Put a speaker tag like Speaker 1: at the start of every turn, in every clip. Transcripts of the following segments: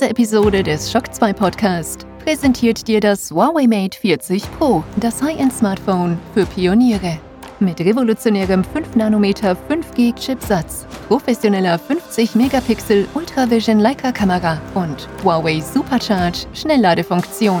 Speaker 1: Diese Episode des Shock 2 Podcast präsentiert dir das Huawei Mate 40 Pro, das High-End-Smartphone für Pioniere. Mit revolutionärem 5 nm 5G-Chipsatz, professioneller 50 Megapixel Ultravision Leica-Kamera und Huawei Supercharge Schnellladefunktion.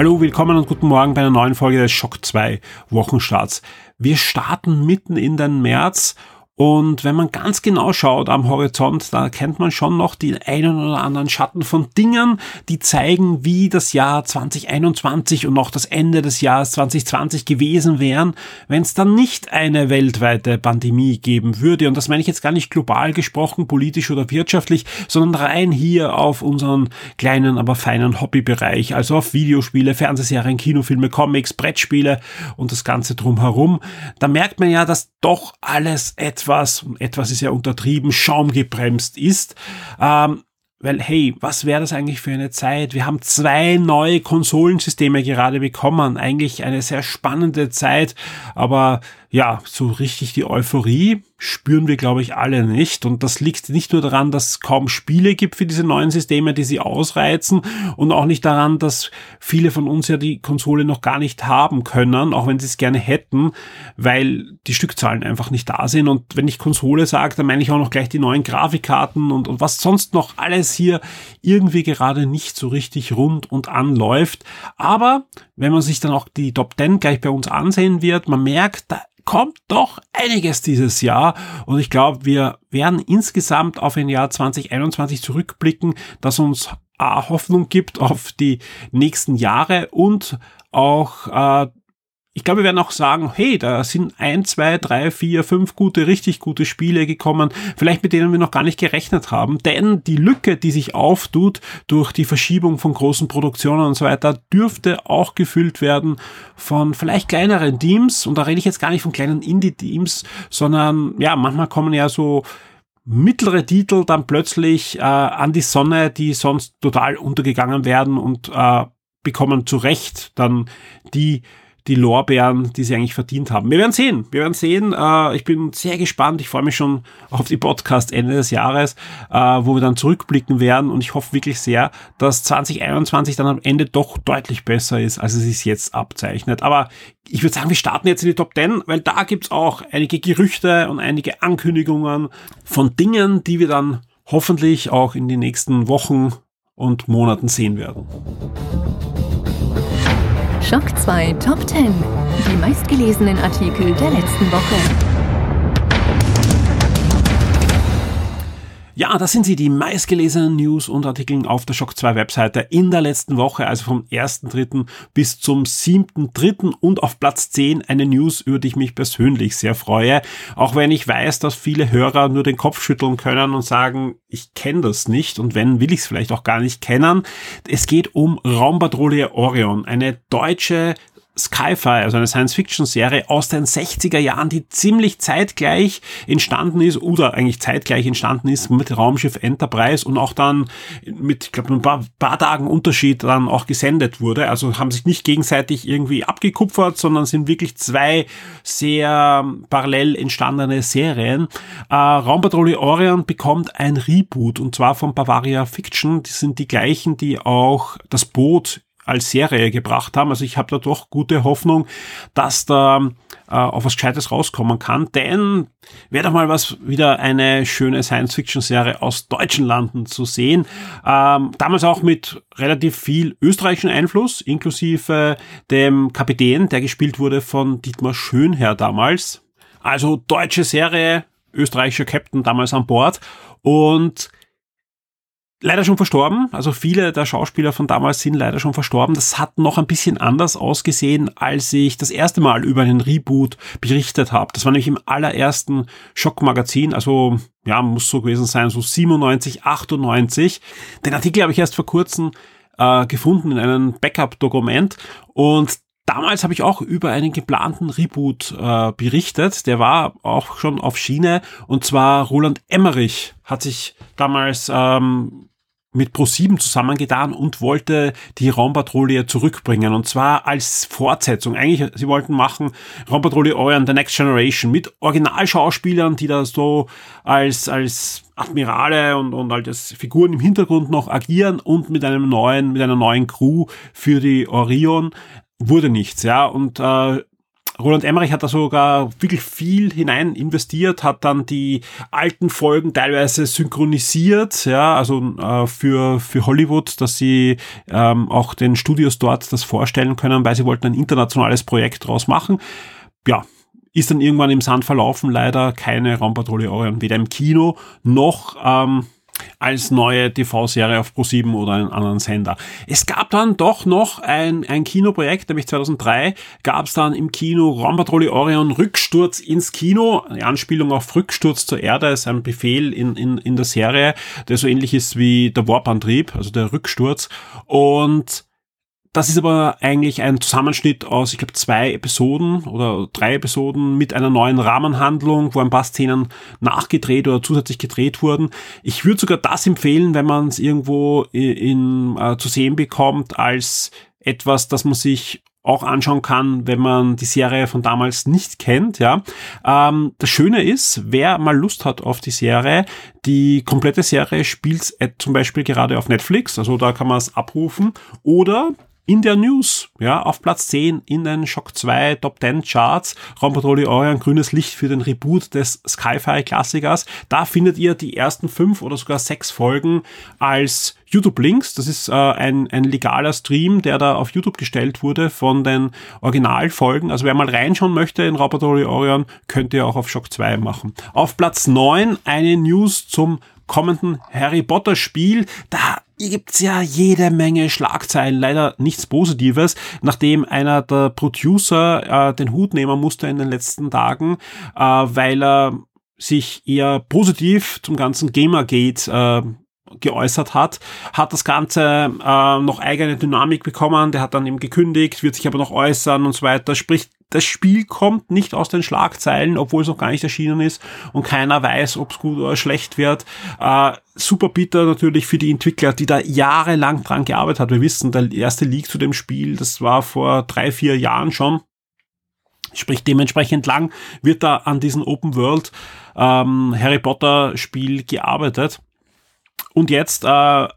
Speaker 2: Hallo, willkommen und guten Morgen bei einer neuen Folge des Schock 2 Wochenstarts. Wir starten mitten in den März und wenn man ganz genau schaut am Horizont, da erkennt man schon noch die einen oder anderen Schatten von Dingen, die zeigen, wie das Jahr 2021 und noch das Ende des Jahres 2020 gewesen wären, wenn es dann nicht eine weltweite Pandemie geben würde. Und das meine ich jetzt gar nicht global gesprochen, politisch oder wirtschaftlich, sondern rein hier auf unseren kleinen, aber feinen Hobbybereich, also auf Videospiele, Fernsehserien, Kinofilme, Comics, Brettspiele und das Ganze drumherum. Da merkt man ja, dass doch alles etwas etwas, etwas ist ja untertrieben, schaumgebremst ist. Ähm, weil, hey, was wäre das eigentlich für eine Zeit? Wir haben zwei neue Konsolensysteme gerade bekommen. Eigentlich eine sehr spannende Zeit, aber ja, so richtig die Euphorie spüren wir, glaube ich, alle nicht. Und das liegt nicht nur daran, dass es kaum Spiele gibt für diese neuen Systeme, die sie ausreizen, und auch nicht daran, dass viele von uns ja die Konsole noch gar nicht haben können, auch wenn sie es gerne hätten, weil die Stückzahlen einfach nicht da sind. Und wenn ich Konsole sage, dann meine ich auch noch gleich die neuen Grafikkarten und, und was sonst noch alles hier irgendwie gerade nicht so richtig rund und anläuft. Aber wenn man sich dann auch die Top 10 gleich bei uns ansehen wird, man merkt, da kommt doch einiges dieses Jahr. Und ich glaube, wir werden insgesamt auf ein Jahr 2021 zurückblicken, das uns A, Hoffnung gibt auf die nächsten Jahre und auch äh, ich glaube, wir werden auch sagen, hey, da sind ein, zwei, drei, vier, fünf gute, richtig gute Spiele gekommen, vielleicht mit denen wir noch gar nicht gerechnet haben. Denn die Lücke, die sich auftut durch die Verschiebung von großen Produktionen und so weiter, dürfte auch gefüllt werden von vielleicht kleineren Teams. Und da rede ich jetzt gar nicht von kleinen Indie-Teams, sondern ja, manchmal kommen ja so mittlere Titel dann plötzlich äh, an die Sonne, die sonst total untergegangen werden und äh, bekommen zu Recht dann die die Lorbeeren, die sie eigentlich verdient haben. Wir werden sehen. Wir werden sehen. Äh, ich bin sehr gespannt. Ich freue mich schon auf die Podcast Ende des Jahres, äh, wo wir dann zurückblicken werden. Und ich hoffe wirklich sehr, dass 2021 dann am Ende doch deutlich besser ist, als es sich jetzt abzeichnet. Aber ich würde sagen, wir starten jetzt in die Top 10, weil da gibt's auch einige Gerüchte und einige Ankündigungen von Dingen, die wir dann hoffentlich auch in den nächsten Wochen und Monaten sehen werden.
Speaker 1: Schock 2 Top 10. Die meistgelesenen Artikel der letzten Woche.
Speaker 2: Ja, das sind sie, die meistgelesenen News und Artikel auf der Shock 2 Webseite in der letzten Woche, also vom 1.3. bis zum 7.3. und auf Platz 10 eine News, über die ich mich persönlich sehr freue. Auch wenn ich weiß, dass viele Hörer nur den Kopf schütteln können und sagen, ich kenne das nicht und wenn, will ich es vielleicht auch gar nicht kennen. Es geht um Raumpatrouille Orion, eine deutsche Sci-Fi, also eine Science-Fiction-Serie aus den 60er Jahren, die ziemlich zeitgleich entstanden ist oder eigentlich zeitgleich entstanden ist mit Raumschiff Enterprise und auch dann mit, ich glaube, ein paar, paar Tagen Unterschied dann auch gesendet wurde. Also haben sich nicht gegenseitig irgendwie abgekupfert, sondern sind wirklich zwei sehr parallel entstandene Serien. Äh, Raumpatrouille Orion bekommt ein Reboot und zwar von Bavaria Fiction. Die sind die gleichen, die auch das Boot als Serie gebracht haben. Also ich habe da doch gute Hoffnung, dass da äh, auf was Gescheites rauskommen kann. Denn wäre doch mal was wieder eine schöne Science-Fiction-Serie aus deutschen Landen zu sehen. Ähm, damals auch mit relativ viel österreichischen Einfluss, inklusive dem Kapitän, der gespielt wurde von Dietmar Schönherr damals. Also deutsche Serie, österreichischer Captain damals an Bord. Und leider schon verstorben. Also viele der Schauspieler von damals sind leider schon verstorben. Das hat noch ein bisschen anders ausgesehen, als ich das erste Mal über einen Reboot berichtet habe. Das war nämlich im allerersten Schockmagazin, also ja, muss so gewesen sein, so 97, 98. Den Artikel habe ich erst vor kurzem äh, gefunden in einem Backup-Dokument und Damals habe ich auch über einen geplanten Reboot äh, berichtet. Der war auch schon auf Schiene. Und zwar Roland Emmerich hat sich damals ähm, mit Pro7 zusammengetan und wollte die Raumpatrouille zurückbringen. Und zwar als Fortsetzung. Eigentlich, sie wollten machen Raumpatrouille Orion The Next Generation mit Originalschauspielern, die da so als, als Admirale und, und als Figuren im Hintergrund noch agieren und mit einem neuen, mit einer neuen Crew für die Orion wurde nichts, ja. Und äh, Roland Emmerich hat da sogar wirklich viel hinein investiert, hat dann die alten Folgen teilweise synchronisiert, ja, also äh, für, für Hollywood, dass sie ähm, auch den Studios dort das vorstellen können, weil sie wollten ein internationales Projekt draus machen. Ja, ist dann irgendwann im Sand verlaufen, leider keine Raumpatrouille Orion, weder im Kino noch ähm, als neue TV-Serie auf Pro7 oder einen anderen Sender. Es gab dann doch noch ein, ein Kinoprojekt, nämlich 2003 gab es dann im Kino Raumpatrouille Orion Rücksturz ins Kino. Eine Anspielung auf Rücksturz zur Erde ist ein Befehl in, in, in der Serie, der so ähnlich ist wie der Warp-Antrieb, also der Rücksturz. Und das ist aber eigentlich ein Zusammenschnitt aus, ich glaube, zwei Episoden oder drei Episoden mit einer neuen Rahmenhandlung, wo ein paar Szenen nachgedreht oder zusätzlich gedreht wurden. Ich würde sogar das empfehlen, wenn man es irgendwo in, in äh, zu sehen bekommt, als etwas, das man sich auch anschauen kann, wenn man die Serie von damals nicht kennt. Ja, ähm, das Schöne ist, wer mal Lust hat auf die Serie, die komplette Serie spielt zum Beispiel gerade auf Netflix, also da kann man es abrufen. Oder in der News, ja, auf Platz 10 in den Shock 2 Top 10 Charts, Raumpatrouille Orion, grünes Licht für den Reboot des Sci-Fi-Klassikers. Da findet ihr die ersten fünf oder sogar sechs Folgen als YouTube-Links. Das ist äh, ein, ein legaler Stream, der da auf YouTube gestellt wurde von den Originalfolgen. Also wer mal reinschauen möchte in Raumpatrouille Orion, könnt ihr auch auf Shock 2 machen. Auf Platz 9 eine News zum kommenden Harry Potter Spiel. Da gibt's ja jede Menge Schlagzeilen, leider nichts Positives, nachdem einer der Producer äh, den Hut nehmen musste in den letzten Tagen, äh, weil er sich eher positiv zum ganzen Gamergate äh, geäußert hat, hat das Ganze äh, noch eigene Dynamik bekommen, der hat dann eben gekündigt, wird sich aber noch äußern und so weiter. Sprich, das Spiel kommt nicht aus den Schlagzeilen, obwohl es noch gar nicht erschienen ist und keiner weiß, ob es gut oder schlecht wird. Äh, super bitter natürlich für die Entwickler, die da jahrelang dran gearbeitet hat. Wir wissen, der erste Leak zu dem Spiel, das war vor drei, vier Jahren schon. Sprich, dementsprechend lang wird da an diesem Open World ähm, Harry Potter Spiel gearbeitet. Und jetzt äh,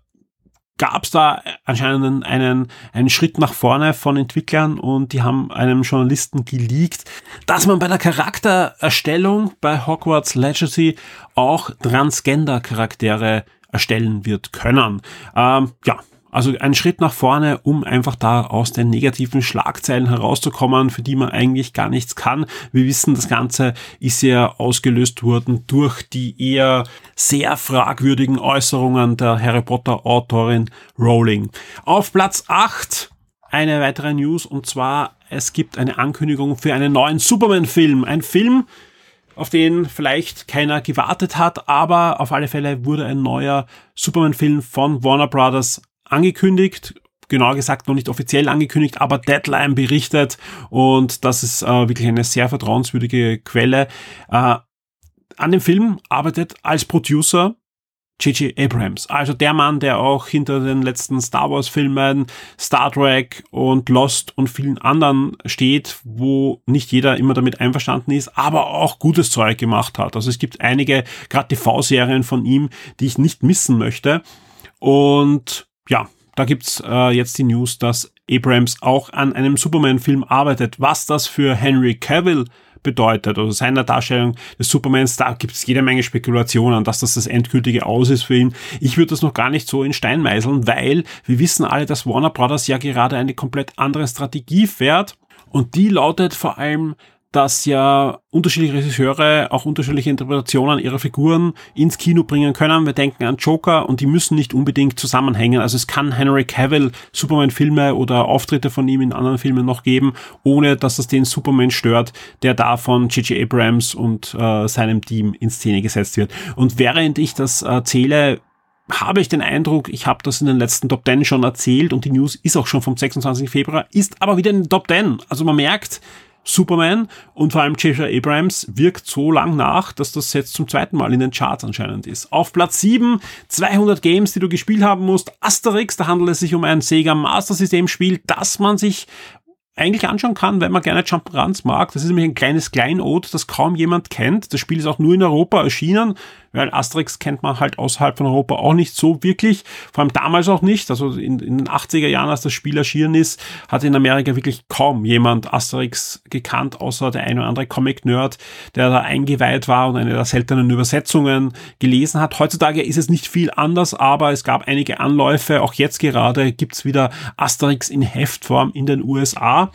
Speaker 2: gab es da anscheinend einen, einen Schritt nach vorne von Entwicklern und die haben einem Journalisten geleakt, dass man bei der Charaktererstellung bei Hogwarts Legacy auch Transgender-Charaktere erstellen wird können. Ähm, ja, also ein Schritt nach vorne, um einfach da aus den negativen Schlagzeilen herauszukommen, für die man eigentlich gar nichts kann. Wir wissen, das Ganze ist ja ausgelöst worden durch die eher sehr fragwürdigen Äußerungen der Harry Potter Autorin Rowling. Auf Platz 8 eine weitere News und zwar es gibt eine Ankündigung für einen neuen Superman-Film. Ein Film, auf den vielleicht keiner gewartet hat, aber auf alle Fälle wurde ein neuer Superman-Film von Warner Brothers angekündigt, genauer gesagt noch nicht offiziell angekündigt, aber Deadline berichtet und das ist äh, wirklich eine sehr vertrauenswürdige Quelle. Äh, an dem Film arbeitet als Producer J.J. Abrams, also der Mann, der auch hinter den letzten Star Wars Filmen, Star Trek und Lost und vielen anderen steht, wo nicht jeder immer damit einverstanden ist, aber auch gutes Zeug gemacht hat. Also es gibt einige, gerade TV-Serien von ihm, die ich nicht missen möchte. Und ja, da gibt's äh, jetzt die News, dass Abrams auch an einem Superman-Film arbeitet. Was das für Henry Cavill bedeutet, also seiner Darstellung des Supermans, da gibt es jede Menge Spekulationen, dass das das endgültige Aus ist für ihn. Ich würde das noch gar nicht so in Stein meißeln, weil wir wissen alle, dass Warner Brothers ja gerade eine komplett andere Strategie fährt und die lautet vor allem dass ja unterschiedliche Regisseure auch unterschiedliche Interpretationen ihrer Figuren ins Kino bringen können. Wir denken an Joker und die müssen nicht unbedingt zusammenhängen. Also es kann Henry Cavill Superman-Filme oder Auftritte von ihm in anderen Filmen noch geben, ohne dass das den Superman stört, der da von J.J. Abrams und äh, seinem Team in Szene gesetzt wird. Und während ich das erzähle, habe ich den Eindruck, ich habe das in den letzten Top 10 schon erzählt und die News ist auch schon vom 26. Februar, ist aber wieder in den Top 10. Also man merkt, Superman und vor allem J.J. Abrams wirkt so lang nach, dass das jetzt zum zweiten Mal in den Charts anscheinend ist. Auf Platz 7, 200 Games, die du gespielt haben musst. Asterix, da handelt es sich um ein Sega Master System Spiel, das man sich eigentlich anschauen kann, wenn man gerne Jump'n'Runs mag. Das ist nämlich ein kleines Kleinod, das kaum jemand kennt. Das Spiel ist auch nur in Europa erschienen weil Asterix kennt man halt außerhalb von Europa auch nicht so wirklich, vor allem damals auch nicht, also in, in den 80er Jahren, als das Spiel erschienen ist, hat in Amerika wirklich kaum jemand Asterix gekannt, außer der ein oder andere Comic-Nerd, der da eingeweiht war und eine der seltenen Übersetzungen gelesen hat. Heutzutage ist es nicht viel anders, aber es gab einige Anläufe, auch jetzt gerade gibt's wieder Asterix in Heftform in den USA.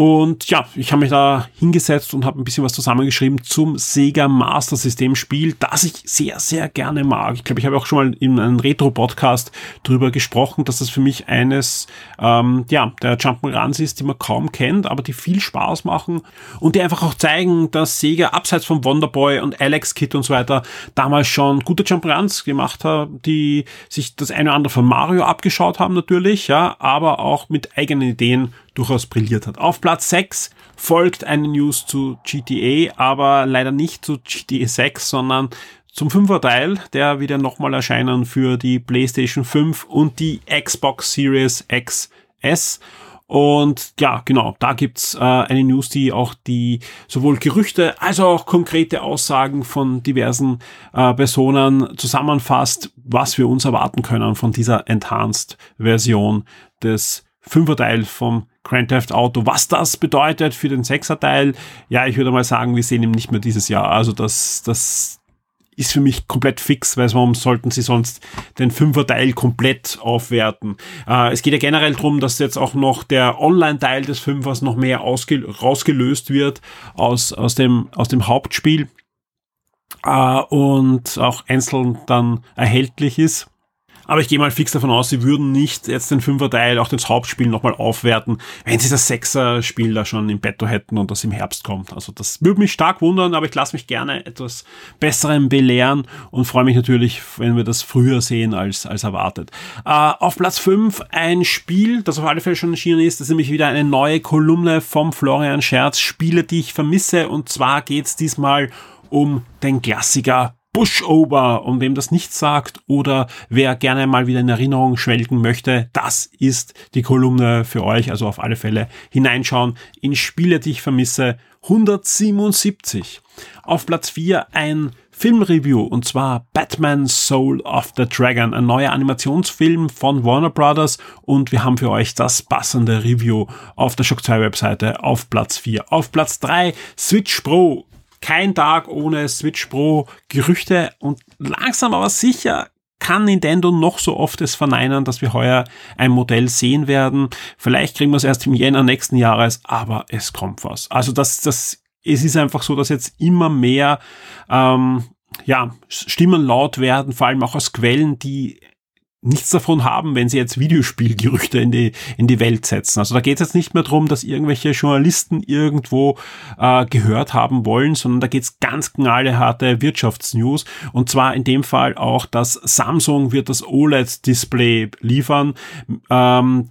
Speaker 2: Und ja, ich habe mich da hingesetzt und habe ein bisschen was zusammengeschrieben zum Sega Master System Spiel, das ich sehr, sehr gerne mag. Ich glaube, ich habe auch schon mal in einem Retro-Podcast drüber gesprochen, dass das für mich eines ähm, ja, der Jump'n'Runs ist, die man kaum kennt, aber die viel Spaß machen und die einfach auch zeigen, dass Sega abseits von Wonderboy und Alex Kid und so weiter damals schon gute Jump'n'Runs gemacht hat, die sich das eine oder andere von Mario abgeschaut haben natürlich, ja, aber auch mit eigenen Ideen durchaus brilliert hat. Auf Platz 6 folgt eine News zu GTA, aber leider nicht zu GTA 6, sondern zum fünfer Teil, der wieder nochmal erscheinen für die PlayStation 5 und die Xbox Series XS. Und ja, genau, da gibt's äh, eine News, die auch die sowohl Gerüchte als auch konkrete Aussagen von diversen äh, Personen zusammenfasst, was wir uns erwarten können von dieser Enhanced-Version des Fünferteil vom Grand Theft Auto. Was das bedeutet für den Sechserteil, ja, ich würde mal sagen, wir sehen ihn nicht mehr dieses Jahr. Also das, das ist für mich komplett fix, weil warum sollten sie sonst den Fünferteil komplett aufwerten? Äh, es geht ja generell darum, dass jetzt auch noch der Online-Teil des Fünfers noch mehr rausgelöst wird aus, aus, dem, aus dem Hauptspiel äh, und auch einzeln dann erhältlich ist. Aber ich gehe mal fix davon aus, sie würden nicht jetzt den Fünfer-Teil, auch das Hauptspiel nochmal aufwerten, wenn sie das Sechser-Spiel da schon im Betto hätten und das im Herbst kommt. Also das würde mich stark wundern, aber ich lasse mich gerne etwas Besserem belehren und freue mich natürlich, wenn wir das früher sehen als, als erwartet. Äh, auf Platz 5 ein Spiel, das auf alle Fälle schon erschienen ist, das ist nämlich wieder eine neue Kolumne vom Florian Scherz, Spiele, die ich vermisse und zwar geht's diesmal um den Klassiker Pushover, um wem das nicht sagt oder wer gerne mal wieder in Erinnerung schwelgen möchte, das ist die Kolumne für euch. Also auf alle Fälle hineinschauen in Spiele, die ich vermisse. 177. Auf Platz 4 ein Filmreview und zwar Batman Soul of the Dragon, ein neuer Animationsfilm von Warner Brothers und wir haben für euch das passende Review auf der Shock 2 Webseite auf Platz 4. Auf Platz 3 Switch Pro kein Tag ohne Switch Pro Gerüchte und langsam aber sicher kann Nintendo noch so oft es verneinen, dass wir heuer ein Modell sehen werden. Vielleicht kriegen wir es erst im Jänner nächsten Jahres, aber es kommt was. Also das, das, es ist einfach so, dass jetzt immer mehr ähm, ja, Stimmen laut werden, vor allem auch aus Quellen, die nichts davon haben, wenn sie jetzt Videospielgerüchte in die, in die Welt setzen. Also da geht es jetzt nicht mehr darum, dass irgendwelche Journalisten irgendwo äh, gehört haben wollen, sondern da geht es ganz knallharte Wirtschaftsnews. Und zwar in dem Fall auch, dass Samsung wird das OLED-Display liefern. Ähm,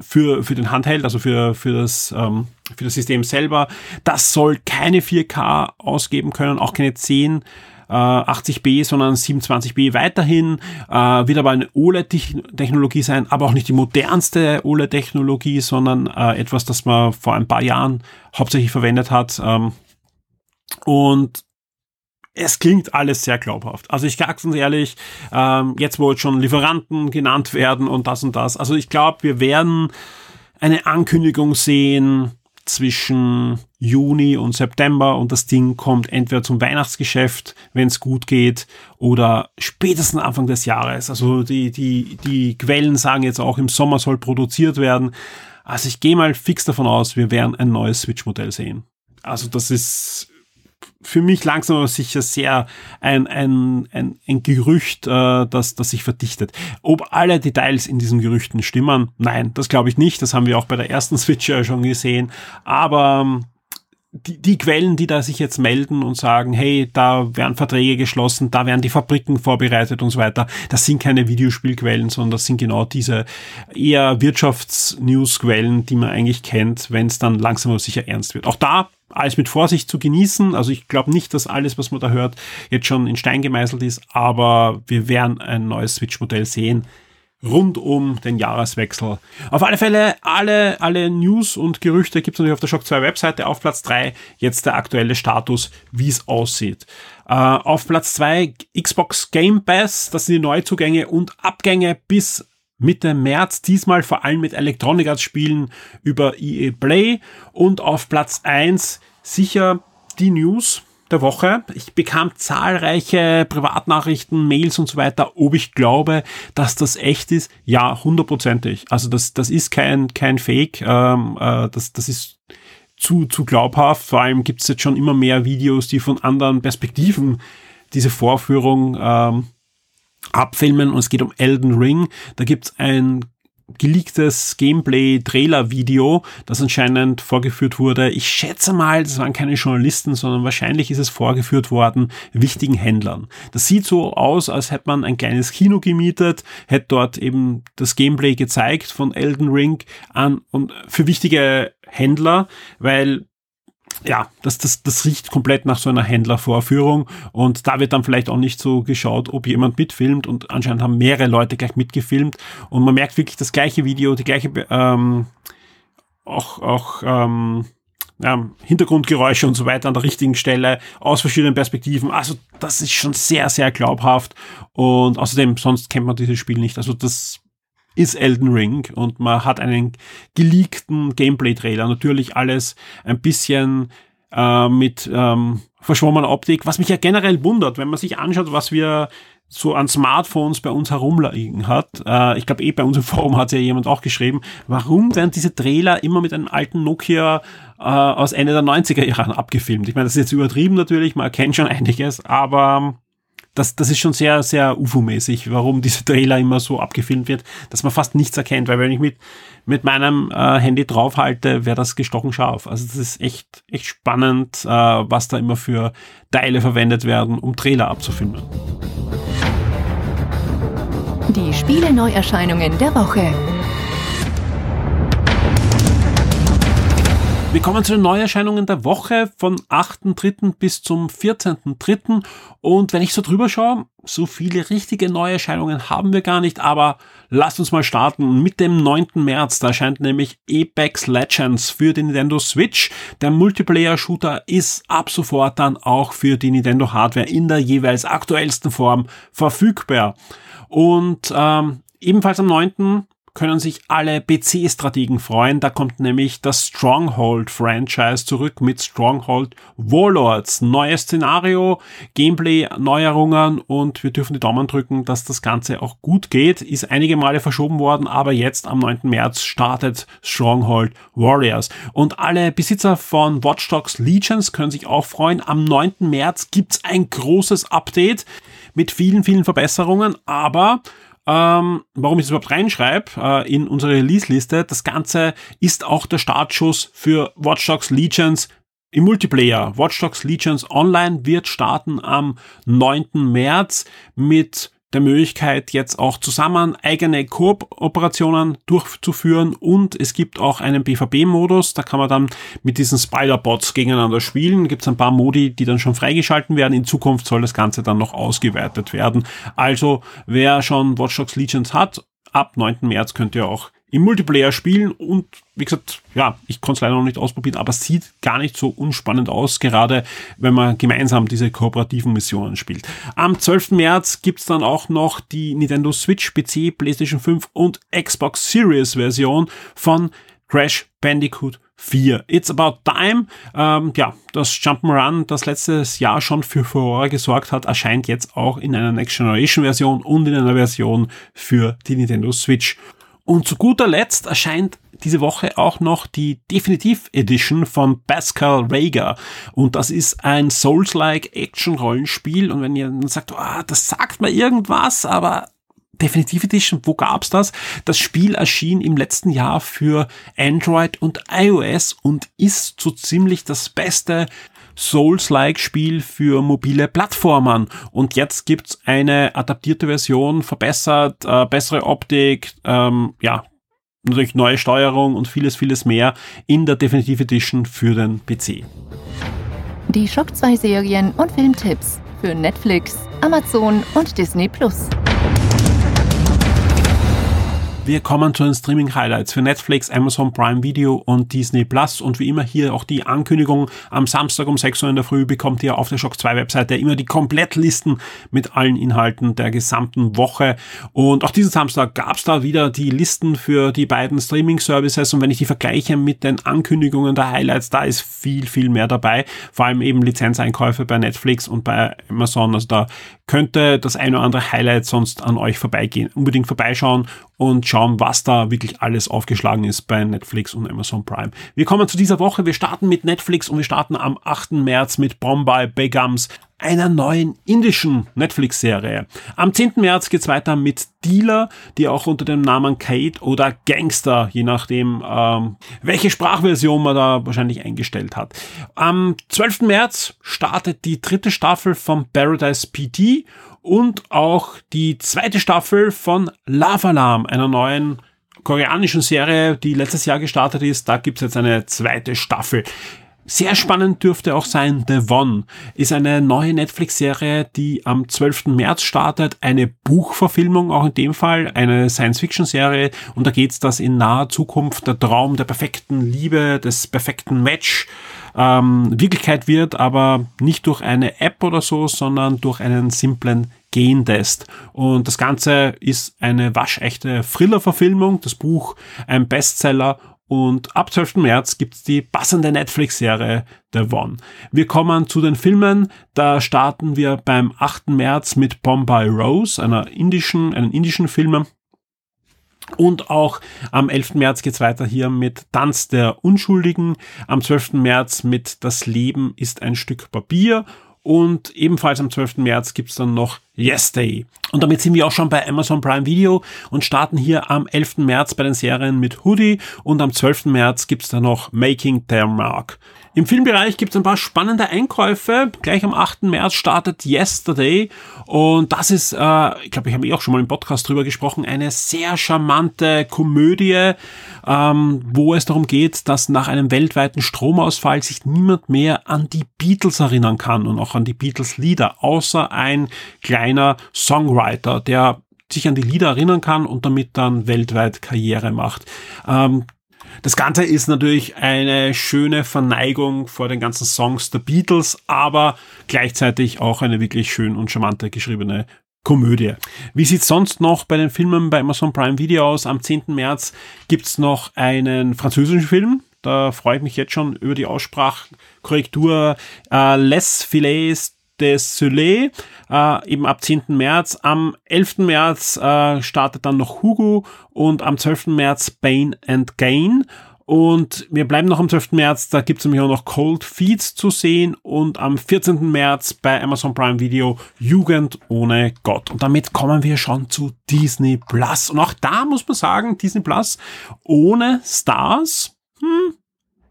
Speaker 2: für, für den Handheld, also für, für, das, ähm, für das System selber. Das soll keine 4K ausgeben können, auch keine 10 äh, 80b, sondern 27b weiterhin. Äh, wird aber eine OLED-Technologie sein, aber auch nicht die modernste OLED-Technologie, sondern äh, etwas, das man vor ein paar Jahren hauptsächlich verwendet hat. Ähm, und es klingt alles sehr glaubhaft. Also ich sag's uns ehrlich, ähm, jetzt wo jetzt schon Lieferanten genannt werden und das und das. Also ich glaube, wir werden eine Ankündigung sehen, zwischen Juni und September und das Ding kommt entweder zum Weihnachtsgeschäft, wenn es gut geht, oder spätestens Anfang des Jahres. Also die, die, die Quellen sagen jetzt auch, im Sommer soll produziert werden. Also ich gehe mal fix davon aus, wir werden ein neues Switch-Modell sehen. Also das ist für mich langsam aber sicher sehr ein, ein, ein, ein Gerücht, äh, das, das sich verdichtet. Ob alle Details in diesen Gerüchten stimmen, nein, das glaube ich nicht. Das haben wir auch bei der ersten Switch schon gesehen. Aber ähm, die, die Quellen, die da sich jetzt melden und sagen, hey, da werden Verträge geschlossen, da werden die Fabriken vorbereitet und so weiter, das sind keine Videospielquellen, sondern das sind genau diese eher Wirtschaftsnewsquellen, die man eigentlich kennt, wenn es dann langsam aber sicher ernst wird. Auch da alles mit Vorsicht zu genießen. Also ich glaube nicht, dass alles, was man da hört, jetzt schon in Stein gemeißelt ist, aber wir werden ein neues Switch-Modell sehen rund um den Jahreswechsel. Auf alle Fälle, alle, alle News und Gerüchte gibt es natürlich auf der Shock 2 Webseite. Auf Platz 3 jetzt der aktuelle Status, wie es aussieht. Äh, auf Platz 2 Xbox Game Pass, das sind die Neuzugänge und Abgänge bis Mitte März, diesmal vor allem mit Electronic Arts Spielen über EA Play und auf Platz 1 sicher die News der Woche. Ich bekam zahlreiche Privatnachrichten, Mails und so weiter, ob ich glaube, dass das echt ist. Ja, hundertprozentig. Also das, das ist kein, kein Fake. Ähm, äh, das, das ist zu, zu glaubhaft. Vor allem gibt es jetzt schon immer mehr Videos, die von anderen Perspektiven diese Vorführung ähm, abfilmen und es geht um Elden Ring. Da gibt's ein geleaktes Gameplay-Trailer-Video, das anscheinend vorgeführt wurde. Ich schätze mal, das waren keine Journalisten, sondern wahrscheinlich ist es vorgeführt worden wichtigen Händlern. Das sieht so aus, als hätte man ein kleines Kino gemietet, hätte dort eben das Gameplay gezeigt von Elden Ring an und für wichtige Händler, weil ja, das, das, das riecht komplett nach so einer Händlervorführung und da wird dann vielleicht auch nicht so geschaut, ob jemand mitfilmt und anscheinend haben mehrere Leute gleich mitgefilmt und man merkt wirklich das gleiche Video, die gleiche ähm, auch, auch ähm, ja, Hintergrundgeräusche und so weiter an der richtigen Stelle aus verschiedenen Perspektiven. Also das ist schon sehr, sehr glaubhaft und außerdem sonst kennt man dieses Spiel nicht. Also das ist Elden Ring und man hat einen geleakten Gameplay-Trailer. Natürlich alles ein bisschen äh, mit ähm, verschwommener Optik, was mich ja generell wundert, wenn man sich anschaut, was wir so an Smartphones bei uns herumliegen hat. Äh, ich glaube, eh bei unserem Forum hat ja jemand auch geschrieben, warum werden diese Trailer immer mit einem alten Nokia äh, aus Ende der 90er Jahren abgefilmt? Ich meine, das ist jetzt übertrieben natürlich, man erkennt schon einiges, aber das, das ist schon sehr, sehr UFO-mäßig, warum diese Trailer immer so abgefilmt wird, dass man fast nichts erkennt, weil wenn ich mit, mit meinem äh, Handy draufhalte, wäre das gestochen scharf. Also das ist echt, echt spannend, äh, was da immer für Teile verwendet werden, um Trailer abzufilmen.
Speaker 1: Die Spiele-Neuerscheinungen der Woche.
Speaker 2: Wir kommen zu den Neuerscheinungen der Woche von 8.3. bis zum 14.3. Und wenn ich so drüber schaue, so viele richtige Neuerscheinungen haben wir gar nicht, aber lasst uns mal starten mit dem 9. März. Da erscheint nämlich Apex Legends für die Nintendo Switch. Der Multiplayer-Shooter ist ab sofort dann auch für die Nintendo Hardware in der jeweils aktuellsten Form verfügbar. Und ähm, ebenfalls am 9 können sich alle PC-Strategen freuen. Da kommt nämlich das Stronghold-Franchise zurück mit Stronghold Warlords. Neues Szenario, Gameplay-Neuerungen und wir dürfen die Daumen drücken, dass das Ganze auch gut geht. Ist einige Male verschoben worden, aber jetzt am 9. März startet Stronghold Warriors. Und alle Besitzer von Watch Dogs Legions können sich auch freuen. Am 9. März gibt's ein großes Update mit vielen, vielen Verbesserungen, aber ähm, warum ich es überhaupt reinschreibe äh, in unsere Release-Liste. Das Ganze ist auch der Startschuss für Watch Dogs Legions im Multiplayer. Watch Dogs Legions Online wird starten am 9. März mit der Möglichkeit, jetzt auch zusammen eigene Kooperationen durchzuführen und es gibt auch einen PvP-Modus, da kann man dann mit diesen Spider-Bots gegeneinander spielen. Gibt es ein paar Modi, die dann schon freigeschalten werden. In Zukunft soll das Ganze dann noch ausgeweitet werden. Also wer schon Watch Dogs Legions hat, ab 9. März könnt ihr auch im Multiplayer spielen und wie gesagt, ja, ich konnte es leider noch nicht ausprobieren, aber sieht gar nicht so unspannend aus, gerade wenn man gemeinsam diese kooperativen Missionen spielt. Am 12. März gibt's dann auch noch die Nintendo Switch, PC, PlayStation 5 und Xbox Series Version von Crash Bandicoot 4. It's About Time. Ähm, ja, das Jump'n'Run, das letztes Jahr schon für Furore gesorgt hat, erscheint jetzt auch in einer Next Generation Version und in einer Version für die Nintendo Switch. Und zu guter Letzt erscheint diese Woche auch noch die Definitiv Edition von Pascal Rager. Und das ist ein Souls-like Action-Rollenspiel. Und wenn ihr dann sagt, oh, das sagt mir irgendwas, aber Definitive Edition, wo gab's das? Das Spiel erschien im letzten Jahr für Android und iOS und ist so ziemlich das beste Souls-like-Spiel für mobile Plattformen. Und jetzt gibt's eine adaptierte Version, verbessert, äh, bessere Optik, ähm, ja, natürlich neue Steuerung und vieles, vieles mehr in der Definitive Edition für den PC.
Speaker 1: Die Shock 2 Serien und Filmtipps für Netflix, Amazon und Disney Plus.
Speaker 2: Wir kommen zu den Streaming-Highlights für Netflix, Amazon Prime Video und Disney Plus. Und wie immer hier auch die Ankündigung. Am Samstag um 6 Uhr in der Früh bekommt ihr auf der Shock 2 Webseite immer die Komplettlisten mit allen Inhalten der gesamten Woche. Und auch diesen Samstag gab es da wieder die Listen für die beiden Streaming-Services. Und wenn ich die vergleiche mit den Ankündigungen der Highlights, da ist viel, viel mehr dabei. Vor allem eben Lizenzeinkäufe bei Netflix und bei Amazon. Also da könnte das eine oder andere Highlight sonst an euch vorbeigehen. Unbedingt vorbeischauen und schauen, was da wirklich alles aufgeschlagen ist bei Netflix und Amazon Prime. Wir kommen zu dieser Woche. Wir starten mit Netflix und wir starten am 8. März mit Bombay Begums, einer neuen indischen Netflix-Serie. Am 10. März geht's weiter mit Dealer, die auch unter dem Namen Kate oder Gangster, je nachdem, ähm, welche Sprachversion man da wahrscheinlich eingestellt hat. Am 12. März startet die dritte Staffel von Paradise PT und auch die zweite Staffel von Lava Alarm, einer neuen koreanischen Serie, die letztes Jahr gestartet ist. Da gibt's jetzt eine zweite Staffel. Sehr spannend dürfte auch sein The One. Ist eine neue Netflix-Serie, die am 12. März startet. Eine Buchverfilmung auch in dem Fall, eine Science-Fiction-Serie. Und da geht's, dass in naher Zukunft der Traum der perfekten Liebe, des perfekten Match ähm, Wirklichkeit wird, aber nicht durch eine App oder so, sondern durch einen simplen Gentest. Und das Ganze ist eine waschechte Thriller-Verfilmung, das Buch ein Bestseller und ab 12. März gibt's die passende Netflix-Serie The One. Wir kommen zu den Filmen. Da starten wir beim 8. März mit Bombay Rose, einer indischen, einen indischen Film. Und auch am 11. März geht's weiter hier mit Tanz der Unschuldigen. Am 12. März mit Das Leben ist ein Stück Papier. Und ebenfalls am 12. März gibt's dann noch Yes Day. Und damit sind wir auch schon bei Amazon Prime Video und starten hier am 11. März bei den Serien mit Hoodie und am 12. März gibt's dann noch Making Their Mark. Im Filmbereich gibt es ein paar spannende Einkäufe. Gleich am 8. März startet Yesterday und das ist, äh, ich glaube, ich habe eh auch schon mal im Podcast drüber gesprochen, eine sehr charmante Komödie, ähm, wo es darum geht, dass nach einem weltweiten Stromausfall sich niemand mehr an die Beatles erinnern kann und auch an die Beatles-Lieder, außer ein kleiner Songwriter, der sich an die Lieder erinnern kann und damit dann weltweit Karriere macht. Ähm, das Ganze ist natürlich eine schöne Verneigung vor den ganzen Songs der Beatles, aber gleichzeitig auch eine wirklich schön und charmante geschriebene Komödie. Wie sieht's sonst noch bei den Filmen bei Amazon Prime Video aus? Am 10. März gibt's noch einen französischen Film. Da freue ich mich jetzt schon über die Aussprachkorrektur. Äh, Les Filets des Soleil, äh, eben ab 10. März. Am 11. März äh, startet dann noch Hugo und am 12. März Bane and Gain. Und wir bleiben noch am 12. März, da gibt es nämlich auch noch Cold Feeds zu sehen und am 14. März bei Amazon Prime Video Jugend ohne Gott. Und damit kommen wir schon zu Disney Plus. Und auch da muss man sagen, Disney Plus ohne Stars, hm,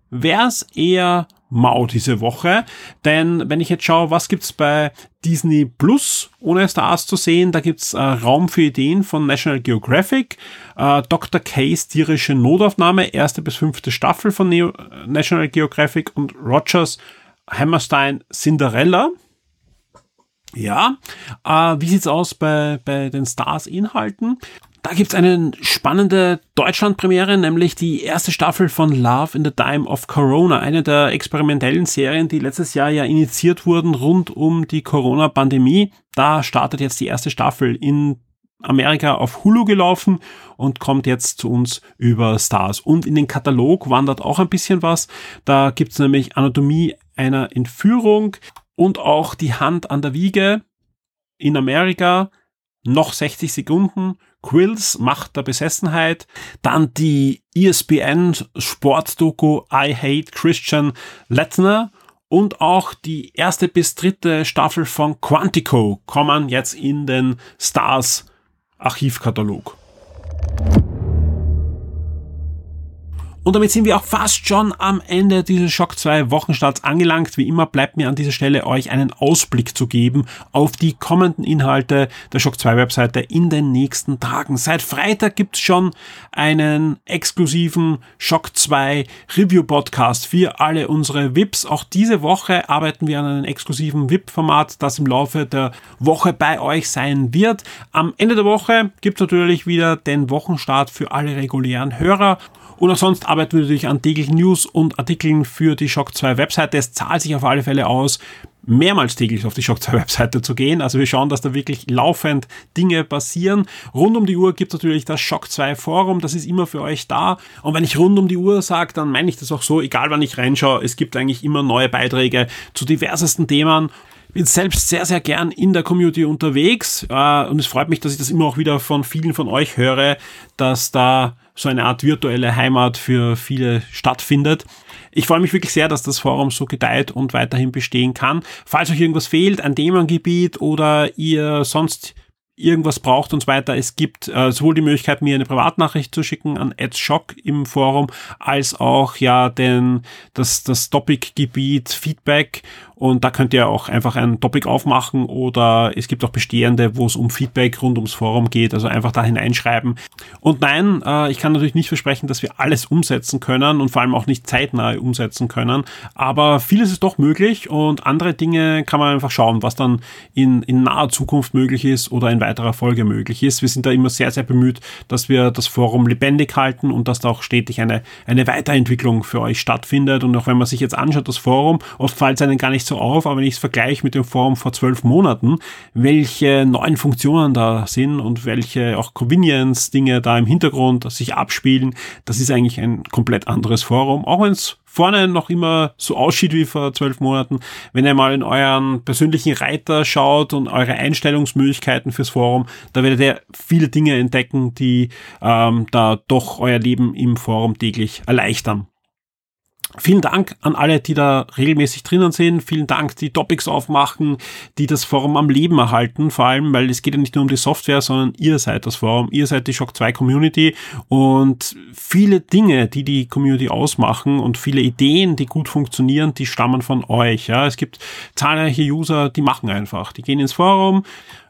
Speaker 2: wäre es eher mau diese Woche. Denn wenn ich jetzt schaue, was gibt's bei Disney Plus ohne Stars zu sehen, da gibt's äh, Raum für Ideen von National Geographic, äh, Dr. Case tierische Notaufnahme, erste bis fünfte Staffel von Neo National Geographic und Rogers Hammerstein Cinderella. Ja, äh, wie sieht's aus bei, bei den Stars-Inhalten? Da gibt's eine spannende Deutschland-Premiere, nämlich die erste Staffel von Love in the Time of Corona, eine der experimentellen Serien, die letztes Jahr ja initiiert wurden rund um die Corona-Pandemie. Da startet jetzt die erste Staffel in Amerika auf Hulu gelaufen und kommt jetzt zu uns über Stars. Und in den Katalog wandert auch ein bisschen was. Da gibt's nämlich Anatomie einer Entführung und auch die Hand an der Wiege in Amerika noch 60 Sekunden, Quills, Macht der Besessenheit. Dann die ESPN Sportdoku I Hate Christian Lettner und auch die erste bis dritte Staffel von Quantico kommen jetzt in den Stars Archivkatalog. Und damit sind wir auch fast schon am Ende dieses Shock 2 Wochenstarts angelangt. Wie immer bleibt mir an dieser Stelle euch einen Ausblick zu geben auf die kommenden Inhalte der Shock 2 Webseite in den nächsten Tagen. Seit Freitag gibt's schon einen exklusiven Shock 2 Review Podcast für alle unsere VIPs. Auch diese Woche arbeiten wir an einem exklusiven VIP-Format, das im Laufe der Woche bei euch sein wird. Am Ende der Woche gibt's natürlich wieder den Wochenstart für alle regulären Hörer. Und auch sonst arbeiten wir natürlich an täglichen News und Artikeln für die Shock 2 Webseite. Es zahlt sich auf alle Fälle aus, mehrmals täglich auf die Shock 2 Webseite zu gehen. Also wir schauen, dass da wirklich laufend Dinge passieren. Rund um die Uhr gibt es natürlich das Shock 2 Forum, das ist immer für euch da. Und wenn ich rund um die Uhr sage, dann meine ich das auch so, egal wann ich reinschaue, es gibt eigentlich immer neue Beiträge zu diversesten Themen bin selbst sehr, sehr gern in der Community unterwegs äh, und es freut mich, dass ich das immer auch wieder von vielen von euch höre, dass da so eine Art virtuelle Heimat für viele stattfindet. Ich freue mich wirklich sehr, dass das Forum so gedeiht und weiterhin bestehen kann. Falls euch irgendwas fehlt, ein Themengebiet oder ihr sonst irgendwas braucht und so weiter. Es gibt äh, sowohl die Möglichkeit, mir eine Privatnachricht zu schicken an AdsShock im Forum, als auch ja den, das, das Topic-Gebiet Feedback und da könnt ihr auch einfach ein Topic aufmachen oder es gibt auch bestehende, wo es um Feedback rund ums Forum geht, also einfach da hineinschreiben. Und nein, äh, ich kann natürlich nicht versprechen, dass wir alles umsetzen können und vor allem auch nicht zeitnah umsetzen können, aber vieles ist doch möglich und andere Dinge kann man einfach schauen, was dann in, in naher Zukunft möglich ist oder in weiterer Folge möglich ist. Wir sind da immer sehr, sehr bemüht, dass wir das Forum lebendig halten und dass da auch stetig eine, eine Weiterentwicklung für euch stattfindet. Und auch wenn man sich jetzt anschaut, das Forum, oft fällt es einem gar nicht so auf, aber wenn ich es vergleiche mit dem Forum vor zwölf Monaten, welche neuen Funktionen da sind und welche auch Convenience-Dinge da im Hintergrund sich abspielen, das ist eigentlich ein komplett anderes Forum, auch wenn es vorne noch immer so aussieht wie vor zwölf Monaten. Wenn ihr mal in euren persönlichen Reiter schaut und eure Einstellungsmöglichkeiten fürs Forum, da werdet ihr viele Dinge entdecken, die ähm, da doch euer Leben im Forum täglich erleichtern. Vielen Dank an alle, die da regelmäßig drinnen sind. Vielen Dank, die Topics aufmachen, die das Forum am Leben erhalten. Vor allem, weil es geht ja nicht nur um die Software, sondern ihr seid das Forum. Ihr seid die Shock 2 Community und viele Dinge, die die Community ausmachen und viele Ideen, die gut funktionieren, die stammen von euch. Ja, es gibt zahlreiche User, die machen einfach. Die gehen ins Forum,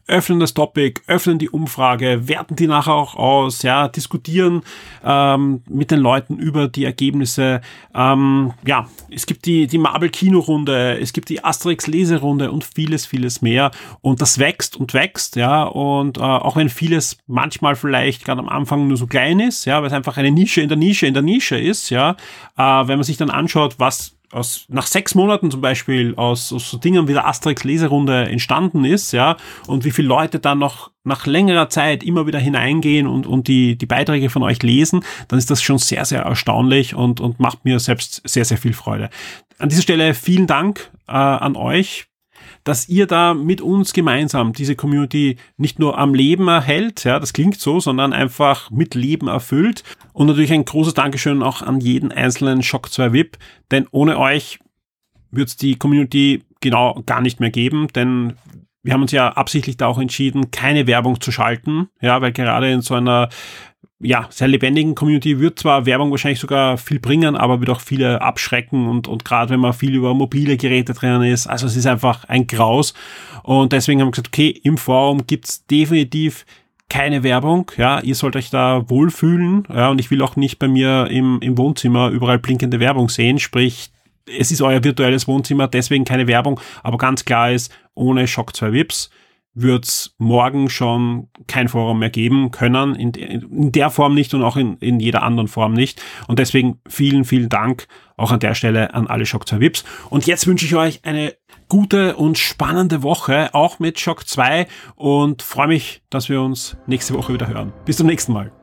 Speaker 2: öffnen das Topic, öffnen die Umfrage, werten die nachher auch aus, ja, diskutieren ähm, mit den Leuten über die Ergebnisse. Ähm, ja, es gibt die, die Marvel-Kino-Runde, es gibt die Asterix-Leserunde und vieles, vieles mehr. Und das wächst und wächst, ja. Und äh, auch wenn vieles manchmal vielleicht gerade am Anfang nur so klein ist, ja, weil es einfach eine Nische in der Nische in der Nische ist, ja, äh, wenn man sich dann anschaut, was aus, nach sechs Monaten zum Beispiel aus, aus so Dingen wie der Asterix Leserunde entstanden ist, ja, und wie viele Leute dann noch nach längerer Zeit immer wieder hineingehen und, und die, die Beiträge von euch lesen, dann ist das schon sehr, sehr erstaunlich und, und macht mir selbst sehr, sehr viel Freude. An dieser Stelle vielen Dank äh, an euch dass ihr da mit uns gemeinsam diese Community nicht nur am Leben erhält, ja, das klingt so, sondern einfach mit Leben erfüllt. Und natürlich ein großes Dankeschön auch an jeden einzelnen Shock 2 VIP, denn ohne euch wird es die Community genau gar nicht mehr geben, denn wir haben uns ja absichtlich da auch entschieden, keine Werbung zu schalten, ja, weil gerade in so einer ja, sehr lebendigen Community. Wird zwar Werbung wahrscheinlich sogar viel bringen, aber wird auch viele abschrecken und, und gerade wenn man viel über mobile Geräte drin ist, also es ist einfach ein Graus. Und deswegen haben wir gesagt, okay, im Forum gibt's definitiv keine Werbung, ja, ihr sollt euch da wohlfühlen, ja, und ich will auch nicht bei mir im, im Wohnzimmer überall blinkende Werbung sehen, sprich, es ist euer virtuelles Wohnzimmer, deswegen keine Werbung, aber ganz klar ist, ohne Shock 2 Vips wird es morgen schon kein Forum mehr geben können, in, in, der Form nicht und auch in, in jeder anderen Form nicht. Und deswegen vielen, vielen Dank auch an der Stelle an alle Shock 2 Vips. Und jetzt wünsche ich euch eine gute und spannende Woche, auch mit Shock 2 und freue mich, dass wir uns nächste Woche wieder hören. Bis zum nächsten Mal.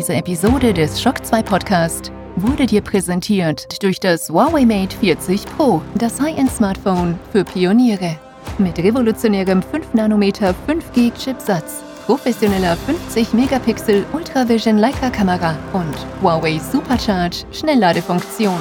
Speaker 1: Diese Episode des Shock 2 Podcast wurde dir präsentiert durch das Huawei Mate 40 Pro, das High-End-Smartphone für Pioniere. Mit revolutionärem 5 nm 5G Chipsatz, professioneller 50 Megapixel Ultravision Leica Kamera und Huawei Supercharge Schnellladefunktion.